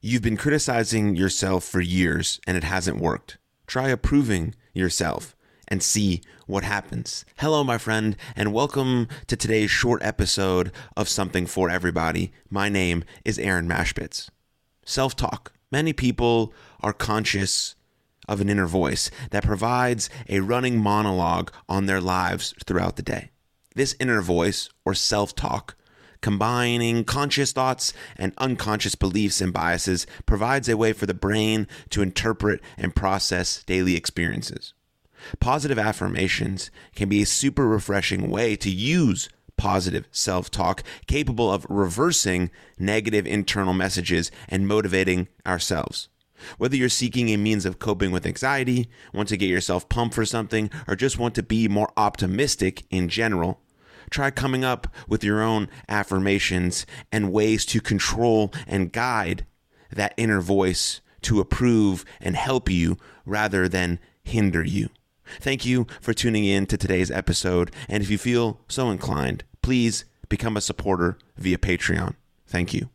You've been criticizing yourself for years and it hasn't worked. Try approving yourself and see what happens. Hello, my friend, and welcome to today's short episode of Something for Everybody. My name is Aaron Machbitz. Self talk. Many people are conscious of an inner voice that provides a running monologue on their lives throughout the day. This inner voice, or self talk, combining conscious thoughts and unconscious beliefs and biases, provides a way for the brain to interpret and process daily experiences. Positive affirmations can be a super refreshing way to use positive self talk, capable of reversing negative internal messages and motivating ourselves. Whether you're seeking a means of coping with anxiety, want to get yourself pumped for something, or just want to be more optimistic in general, try coming up with your own affirmations and ways to control and guide that inner voice to approve and help you rather than hinder you. Thank you for tuning in to today's episode. And if you feel so inclined, please become a supporter via Patreon. Thank you.